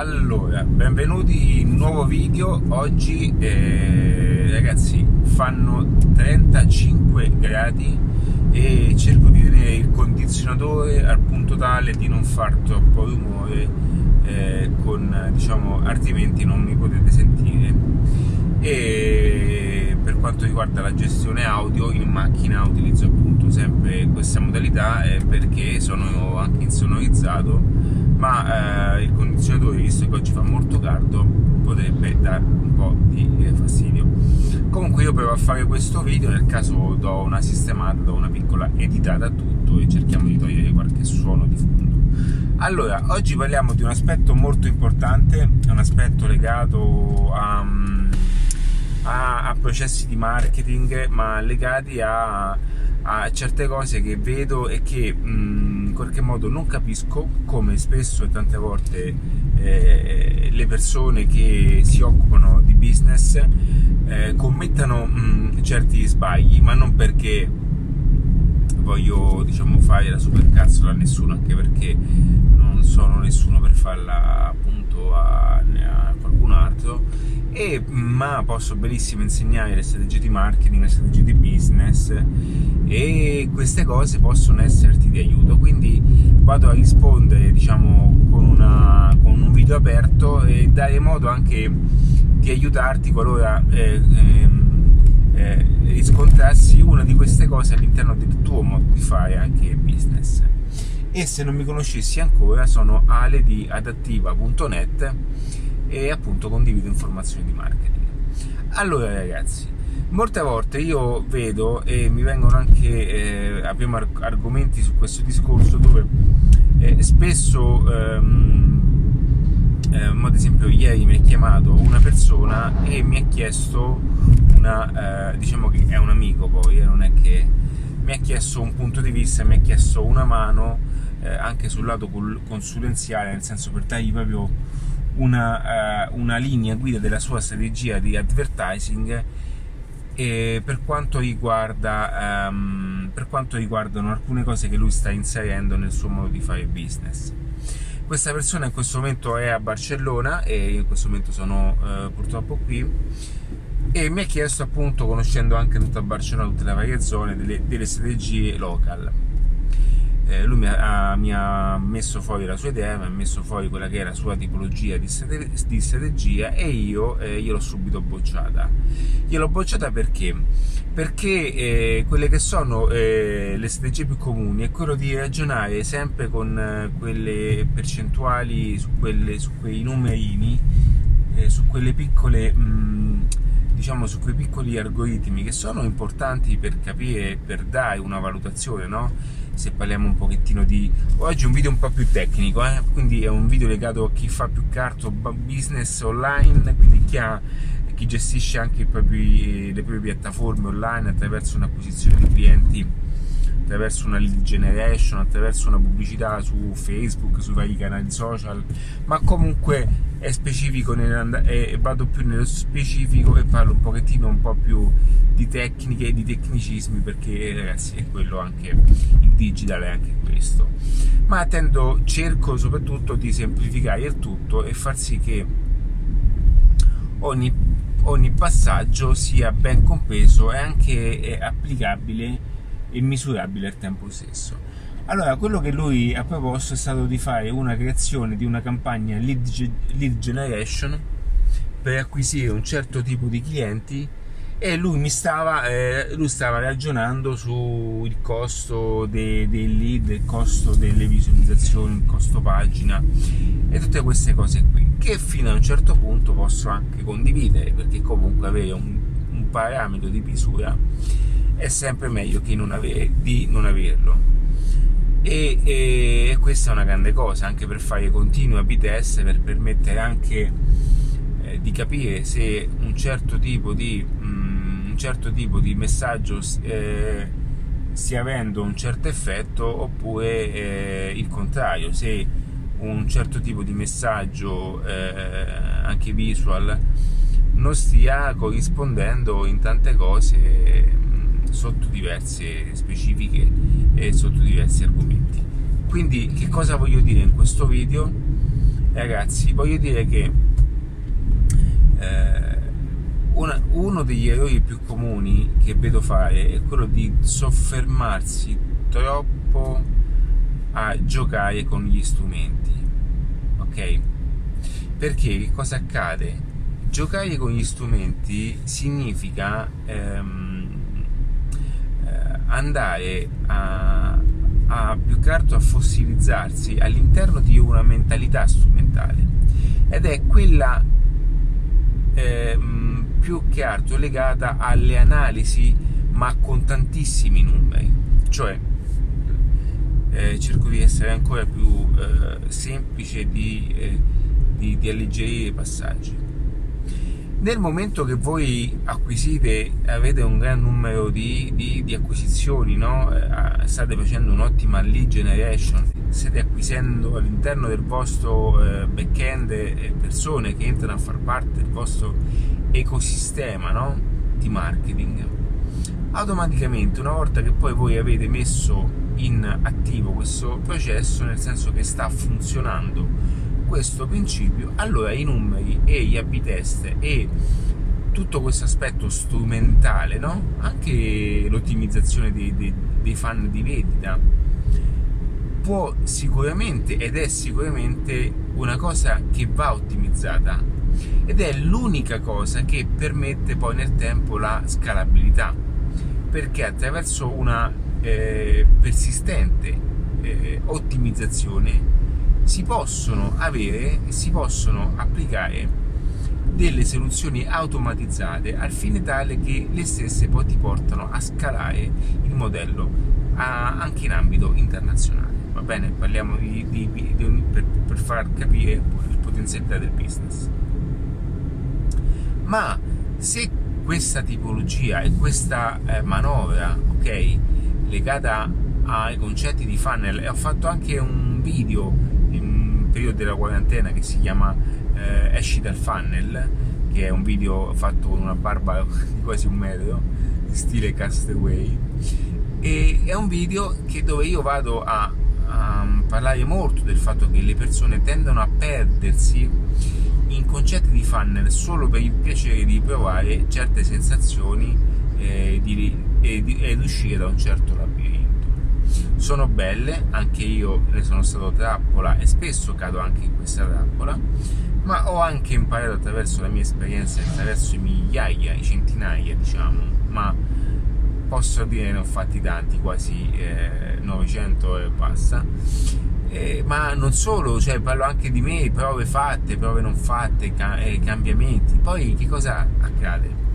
Allora, benvenuti in un nuovo video. Oggi eh, ragazzi fanno 35 gradi e cerco di tenere il condizionatore al punto tale di non far troppo rumore eh, con, diciamo, altrimenti non mi potete sentire. E per quanto riguarda la gestione audio in macchina utilizzo appunto sempre questa modalità eh, perché sono anche insonorizzato ma eh, il condizionatore visto che oggi fa molto caldo potrebbe dare un po' di eh, fastidio. Comunque io provo a fare questo video nel caso do una sistemata do una piccola editata a tutto e cerchiamo di togliere qualche suono di fondo. Allora oggi parliamo di un aspetto molto importante un aspetto legato a, a, a processi di marketing ma legati a, a, certe cose che vedo e che mh, in qualche modo non capisco come spesso e tante volte eh, le persone che si occupano di business eh, commettano mh, certi sbagli, ma non perché voglio diciamo fare la supercazzola a nessuno, anche perché non sono nessuno per farla appunto a, a qualcun altro. E, ma posso benissimo insegnare le strategie di marketing, le strategie di business e queste cose possono esserti di aiuto. Quindi vado a rispondere diciamo con, una, con un video aperto e dare modo anche di aiutarti qualora eh, eh, eh, riscontrassi una di queste cose all'interno del tuo modo di fare anche business e se non mi conoscessi ancora sono ale di adattiva.net e appunto condivido informazioni di marketing. Allora ragazzi, molte volte io vedo e mi vengono anche, eh, abbiamo arg- argomenti su questo discorso dove eh, spesso, ehm, eh, ad esempio ieri mi ha chiamato una persona e mi ha chiesto una, eh, diciamo che è un amico poi, eh, non è che mi ha chiesto un punto di vista, mi ha chiesto una mano eh, anche sul lato consulenziale, nel senso per dargli proprio una, uh, una linea guida della sua strategia di advertising e per quanto, riguarda, um, per quanto riguardano alcune cose che lui sta inserendo nel suo modo di fare business. Questa persona in questo momento è a Barcellona e io in questo momento sono uh, purtroppo qui. E mi ha chiesto appunto, conoscendo anche tutta Barcellona, tutte le varie zone, delle, delle strategie local eh, lui mi ha, mi ha, messo fuori la sua idea, mi ha messo fuori quella che era la sua tipologia di, di strategia e io eh, gliel'ho subito bocciata. Gliel'ho bocciata perché? Perché eh, quelle che sono eh, le strategie più comuni è quello di ragionare sempre con eh, quelle percentuali, su, quelle, su quei numerini, eh, su quelle piccole... Mh, mm, diciamo su quei piccoli algoritmi che sono importanti per capire, per dare una valutazione, no? Se parliamo un pochettino di... Oggi è un video un po' più tecnico, eh? quindi è un video legato a chi fa più carto business online, quindi chi, ha, chi gestisce anche propri, le proprie piattaforme online attraverso un'acquisizione di clienti attraverso una lead generation, attraverso una pubblicità su Facebook, sui vari canali social, ma comunque è specifico, e vado più nello specifico e parlo un pochettino un po' più di tecniche e di tecnicismi perché ragazzi è quello anche il digital è anche questo. Ma attendo cerco soprattutto di semplificare il tutto e far sì che ogni, ogni passaggio sia ben compreso e anche applicabile e misurabile al tempo stesso. Allora, quello che lui ha proposto è stato di fare una creazione di una campagna lead, lead generation per acquisire un certo tipo di clienti e lui stava, eh, lui stava ragionando sul costo dei, dei, lead, il costo delle visualizzazioni, il costo pagina e tutte queste cose qui che fino a un certo punto posso anche condividere perché comunque avere un, un parametro di misura è sempre meglio non ave- di non averlo. E, e, e, questa è una grande cosa anche per fare continui a test per permettere anche eh, di capire se un certo tipo di, mm, un certo tipo di messaggio eh, stia avendo un certo effetto oppure eh, il contrario se un certo tipo di messaggio eh, anche visual non stia corrispondendo in tante cose sotto diverse specifiche e sotto diversi argomenti. Quindi che cosa voglio dire in questo video? ragazzi, voglio dire che eh, una, uno degli errori più comuni che vedo fare è quello di soffermarsi troppo a giocare con gli strumenti. Ok? Perché che cosa accade? Giocare con gli strumenti significa ehm, eh, andare a, a più che altro a fossilizzarsi all'interno di una mentalità strumentale. Ed è quella eh, più che altro legata alle analisi ma con tantissimi numeri. Cioè eh, cerco di essere ancora più eh, semplice di, eh, di, di alleggerire i passaggi nel momento che voi acquisite, avete un gran numero di, di, di acquisizioni, no? Eh, state facendo un'ottima lead generation, state acquisendo all'interno del vostro eh, back-end eh, persone che entrano a far parte del vostro ecosistema no? di marketing. Automaticamente, una volta che poi voi avete messo in attivo questo processo, nel senso che sta funzionando questo principio, allora i numeri e gli AB test e tutto questo aspetto strumentale, no? anche l'ottimizzazione dei, dei, dei fan di vendita, può sicuramente ed è sicuramente una cosa che va ottimizzata ed è l'unica cosa che permette poi nel tempo la scalabilità perché attraverso una eh, persistente eh, ottimizzazione si possono avere e si possono applicare delle soluzioni automatizzate al fine tale che le stesse poi ti portano a scalare il modello a, anche in ambito internazionale. Va bene? Parliamo di, di, di, per, per, far capire il potenzialità del business. Ma se questa tipologia e questa eh, manovra, ok, legata ai concetti di funnel, e ho fatto anche un video periodo della quarantena che si chiama eh, Esci dal funnel, che è un video fatto con una barba di quasi un metro, stile Castaway, e è un video che, dove io vado a, a parlare molto del fatto che le persone tendono a perdersi in concetti di funnel solo per il piacere di provare certe sensazioni eh, di, e, di, ed uscire da un certo labirinto sono belle, anche io ne sono stato trappola e spesso cado anche in questa trappola, ma ho anche imparato attraverso la mia esperienza, attraverso i migliaia, i centinaia diciamo, ma posso dire ne ho fatti tanti, quasi eh, 900 e basta. Eh, ma non solo, cioè parlo anche di me, prove fatte, prove non fatte, ca- eh, cambiamenti. Poi che cosa accade?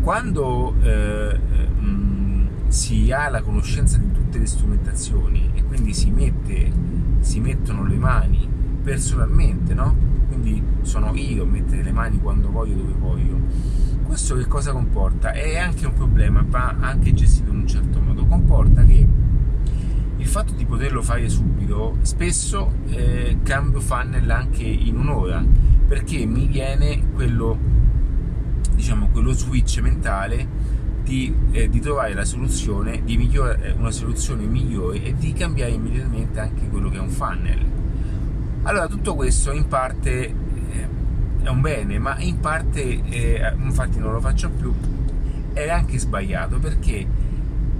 Quando eh, si ha la conoscenza di tutte le strumentazioni e quindi si, mette, si mettono le mani personalmente, no? Quindi sono io a mettere le mani quando voglio, dove voglio. Questo che cosa comporta? È anche un problema, va anche gestito in un certo modo. Comporta che il fatto di poterlo fare subito, spesso eh, cambio funnel anche in un'ora, perché mi viene quello, diciamo, quello switch mentale di, eh, di trovare la soluzione, di migliore, eh, una soluzione migliore e di cambiare immediatamente anche quello che è un funnel. Allora tutto questo in parte eh, è un bene, ma in parte, eh, infatti non lo faccio più, è anche sbagliato perché,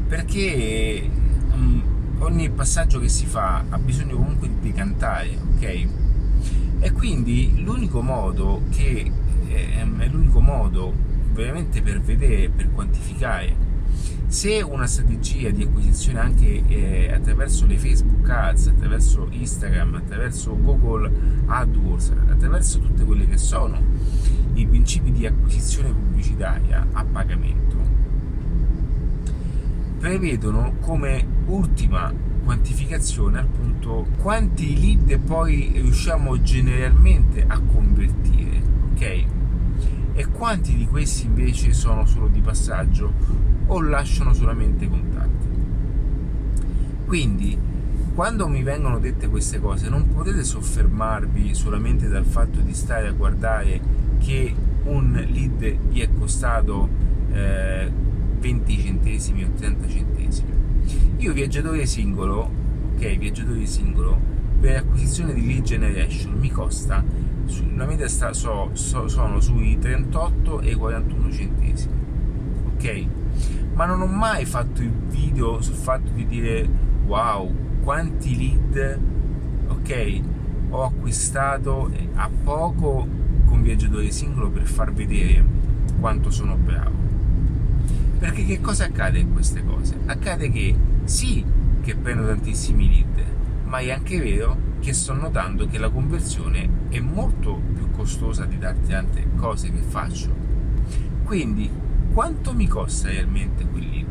perché um, ogni passaggio che si fa ha bisogno comunque di decantare, ok? E quindi l'unico modo che ehm, è l'unico modo veramente per vedere, per quantificare se una strategia di acquisizione anche eh, attraverso le Facebook Ads, attraverso Instagram, attraverso Google AdWords, attraverso tutte quelle che sono i principi di acquisizione pubblicitaria a pagamento, prevedono come ultima quantificazione appunto quanti lead poi riusciamo generalmente a convertire, ok? E quanti di questi invece sono solo di passaggio o lasciano solamente contatti. Quindi, quando mi vengono dette queste cose, non potete soffermarvi solamente dal fatto di stare a guardare che un lead gli è costato eh, 20 centesimi o 30 centesimi. Io viaggiatore singolo, ok, viaggiatore singolo, per acquisizione di lead generation mi costa la media sta, so, so, sono sui 38 e 41 centesimi ok? Ma non ho mai fatto il video sul fatto di dire wow quanti lead ok ho acquistato a poco con viaggiatore singolo per far vedere quanto sono bravo. Perché che cosa accade in queste cose? Accade che sì che prendo tantissimi lead ma è anche vero che sto notando che la conversione è molto più costosa di tante cose che faccio. Quindi, quanto mi costa realmente quel lead?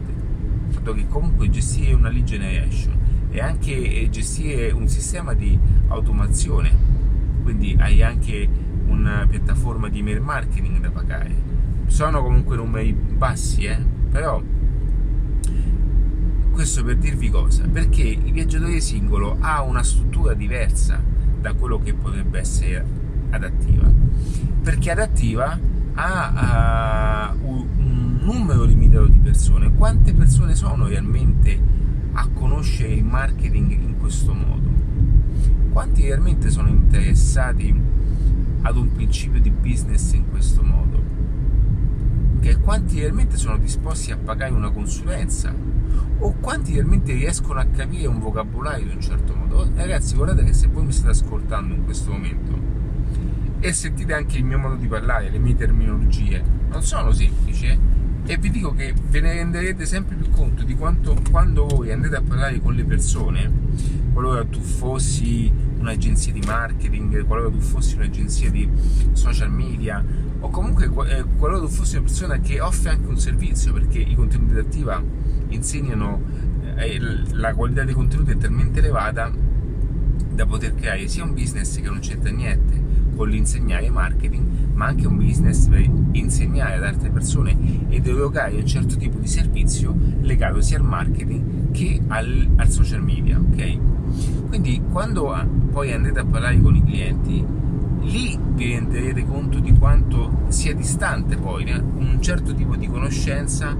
Fatto che comunque gestire una lead generation e anche gestire un sistema di automazione, quindi hai anche una piattaforma di email marketing da pagare. Sono comunque numeri bassi, eh? però questo per dirvi cosa? Perché il viaggiatore singolo ha una struttura diversa da quello che potrebbe essere adattiva. Perché adattiva ha uh, un numero limitato di persone. Quante persone sono realmente a conoscere il marketing in questo modo? Quanti realmente sono interessati ad un principio di business in questo modo? Che quanti realmente sono disposti a pagare una consulenza o quanti realmente riescono a capire un vocabolario in un certo modo. Ragazzi, guardate che se voi mi state ascoltando in questo momento e sentite anche il mio modo di parlare, le mie terminologie, non sono semplici, eh? e vi dico che ve ne renderete sempre più conto di quanto quando voi andrete a parlare con le persone, qualora tu fossi un'agenzia di marketing, qualora tu fossi un'agenzia di social media o comunque eh, qualora tu fossi una persona che offre anche un servizio perché i contenuti di attiva insegnano eh, la qualità dei contenuti è talmente elevata da poter creare sia un business che non c'entra niente con l'insegnare marketing, ma anche un business per insegnare ad altre persone ed erogare un certo tipo di servizio legato sia al marketing che al, al social media, ok? Quindi quando poi andrete a parlare con i clienti, lì vi renderete conto di quanto sia distante poi né? un certo tipo di conoscenza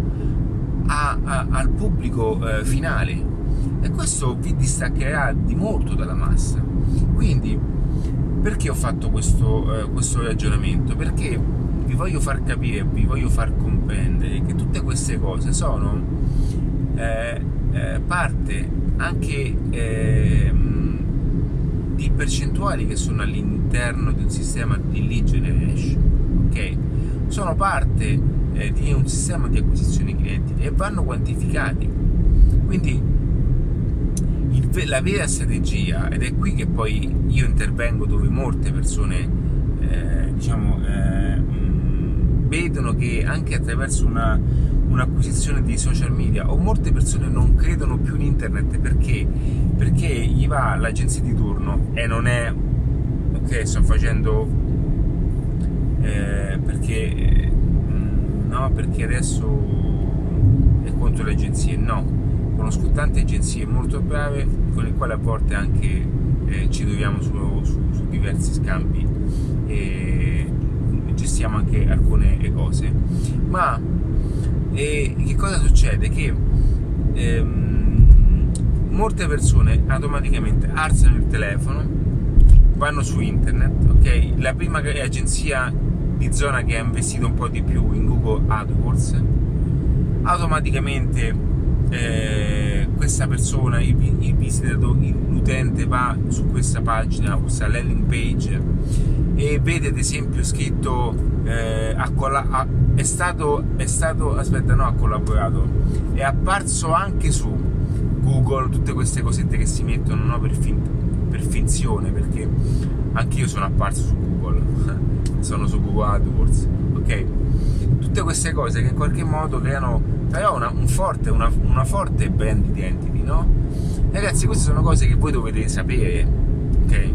a, a, al pubblico eh, finale e questo vi distaccherà di molto dalla massa. Quindi, perché ho fatto questo, eh, questo ragionamento? Perché vi voglio far capire, vi voglio far comprendere che tutte queste cose sono eh, eh parte anche ehm, di percentuali che sono all'interno di un sistema di lead generation, ok? Sono parte eh, di un sistema di acquisizione clienti e vanno quantificati. Quindi la vera strategia, ed è qui che poi io intervengo dove molte persone eh, diciamo, eh, vedono che anche attraverso una, un'acquisizione di social media o molte persone non credono più in internet perché, perché gli va l'agenzia di turno e non è ok sto facendo eh, perché no perché adesso è contro le agenzie, no, conosco tante agenzie molto brave con le quali a volte anche eh, ci troviamo su, su, su, diversi scambi e gestiamo anche alcune cose, ma eh, che cosa succede? Che ehm, molte persone automaticamente alzano il telefono, vanno su internet, ok? La prima agenzia di zona che ha investito un po' di più in Google AdWords, automaticamente eh, questa persona, il, il l'utente va su questa pagina, questa landing page e vede ad esempio scritto eh, colla- a, è, stato, è stato, aspetta no ha collaborato, è apparso anche su Google, tutte queste cosette che si mettono no, per, fin- per finzione, perché anche io sono apparso su Google sono su Google AdWords, ok? Tutte queste cose che in qualche modo creano però una, un forte, una, una forte brand identity, no? Ragazzi, queste sono cose che voi dovete sapere, ok?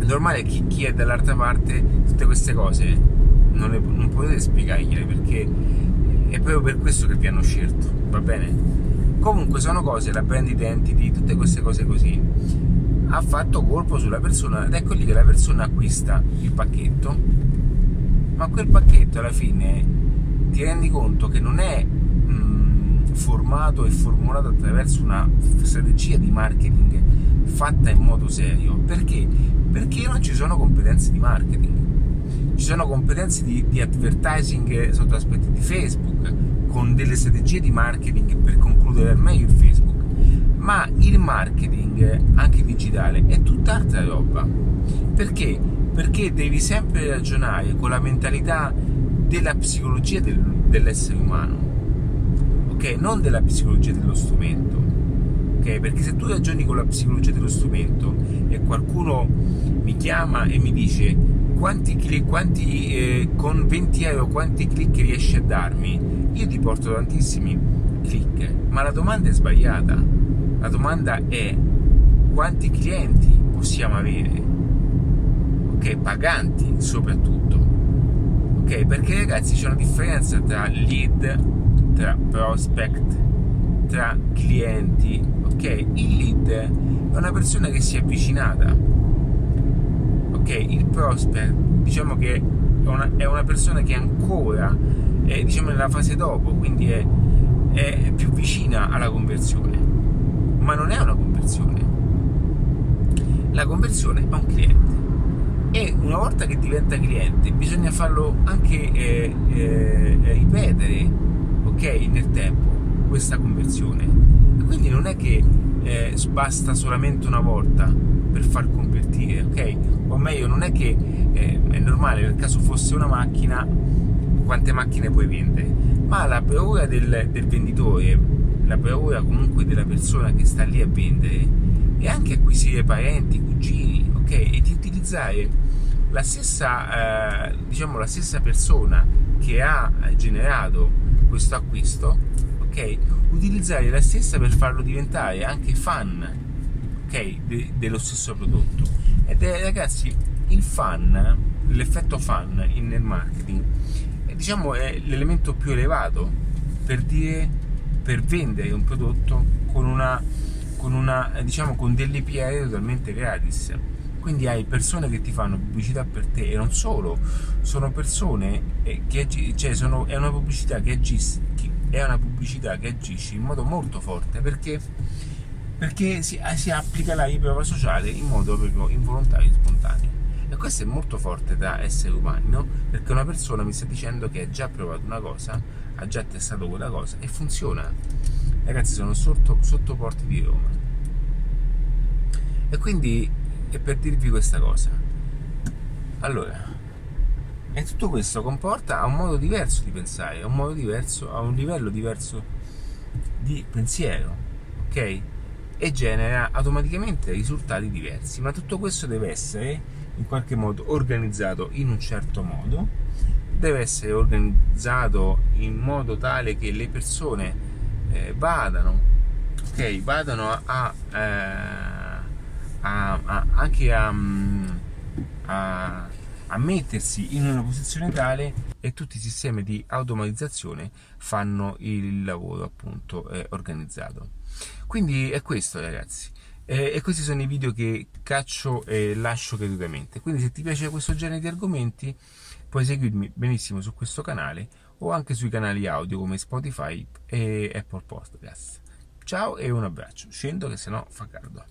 È normale che chi è dall'altra parte tutte queste cose non, le, non potete spiegargliele perché è proprio per questo che vi hanno scelto, va bene? Comunque sono cose, la brand identity, tutte queste cose così ha fatto colpo sulla persona ed ecco lì che la persona acquista il pacchetto, ma quel pacchetto alla fine ti rendi conto che non è formato e formulato attraverso una strategia di marketing fatta in modo serio. Perché? Perché non ci sono competenze di marketing, ci sono competenze di, di advertising sotto aspetti di Facebook, con delle strategie di marketing per concludere al meglio il Facebook. Ma il marketing, anche digitale, è tutt'altra roba. Perché? Perché devi sempre ragionare con la mentalità della psicologia del, dell'essere umano, ok? Non della psicologia dello strumento, ok? Perché se tu ragioni con la psicologia dello strumento e qualcuno mi chiama e mi dice quanti click, quanti, eh, con 20 euro quanti click riesci a darmi, io ti porto tantissimi click, ma la domanda è sbagliata. La domanda è quanti clienti possiamo avere? Ok, paganti soprattutto. Ok, perché ragazzi c'è una differenza tra lead, tra prospect, tra clienti. Ok, il lead è una persona che si è avvicinata. Ok, il prospect diciamo che è una, è una persona che ancora è diciamo nella fase dopo, quindi è, è più vicina alla conversione. Ma non è una conversione. La conversione è un cliente e una volta che diventa cliente bisogna farlo anche eh, eh, ripetere ok nel tempo questa conversione. Quindi non è che eh, basta solamente una volta per far convertire ok? O meglio non è che eh, è normale nel caso fosse una macchina quante macchine puoi vendere? Ma la paura del, del venditore la paura comunque della persona che sta lì a vendere è anche acquisire parenti cugini ok? E di utilizzare la stessa, eh, diciamo, la stessa persona che ha generato questo acquisto, ok, utilizzare la stessa per farlo diventare anche fan, ok, de- dello stesso prodotto. Ed è, ragazzi, il fan, l'effetto fan in, nel marketing, è, diciamo, è l'elemento più elevato per dire, per vendere un prodotto con una, con una, diciamo, con delle PR totalmente gratis quindi hai persone che ti fanno pubblicità per te e non solo, sono persone eh, che cioè sono, è una pubblicità che agisce, è una pubblicità che agisce in modo molto forte perché, perché si, si applica la prova sociale in modo proprio involontario e spontaneo. E questo è molto forte da essere umani, no? Perché una persona mi sta dicendo che ha già provato una cosa, ha già testato quella cosa e funziona. Ragazzi, sono sotto, sotto porti di Roma. E quindi e per dirvi questa cosa. Allora, e tutto questo comporta un modo diverso di pensare, un modo diverso, a un livello diverso di pensiero, ok? E genera automaticamente risultati diversi, ma tutto questo deve essere in qualche modo organizzato in un certo modo, deve essere organizzato in modo tale che le persone eh, vadano, ok? Vadano a, a eh, a, a, anche a, a, mettersi in una posizione tale e tutti i sistemi di automatizzazione fanno il lavoro appunto eh, organizzato. Quindi è questo ragazzi. Eh, e questi sono i video che caccio e lascio gratuitamente. Quindi se ti piace questo genere di argomenti puoi seguirmi benissimo su questo canale o anche sui canali audio come Spotify e Apple Podcast. Ciao e un abbraccio. Scendo che sennò fa caldo.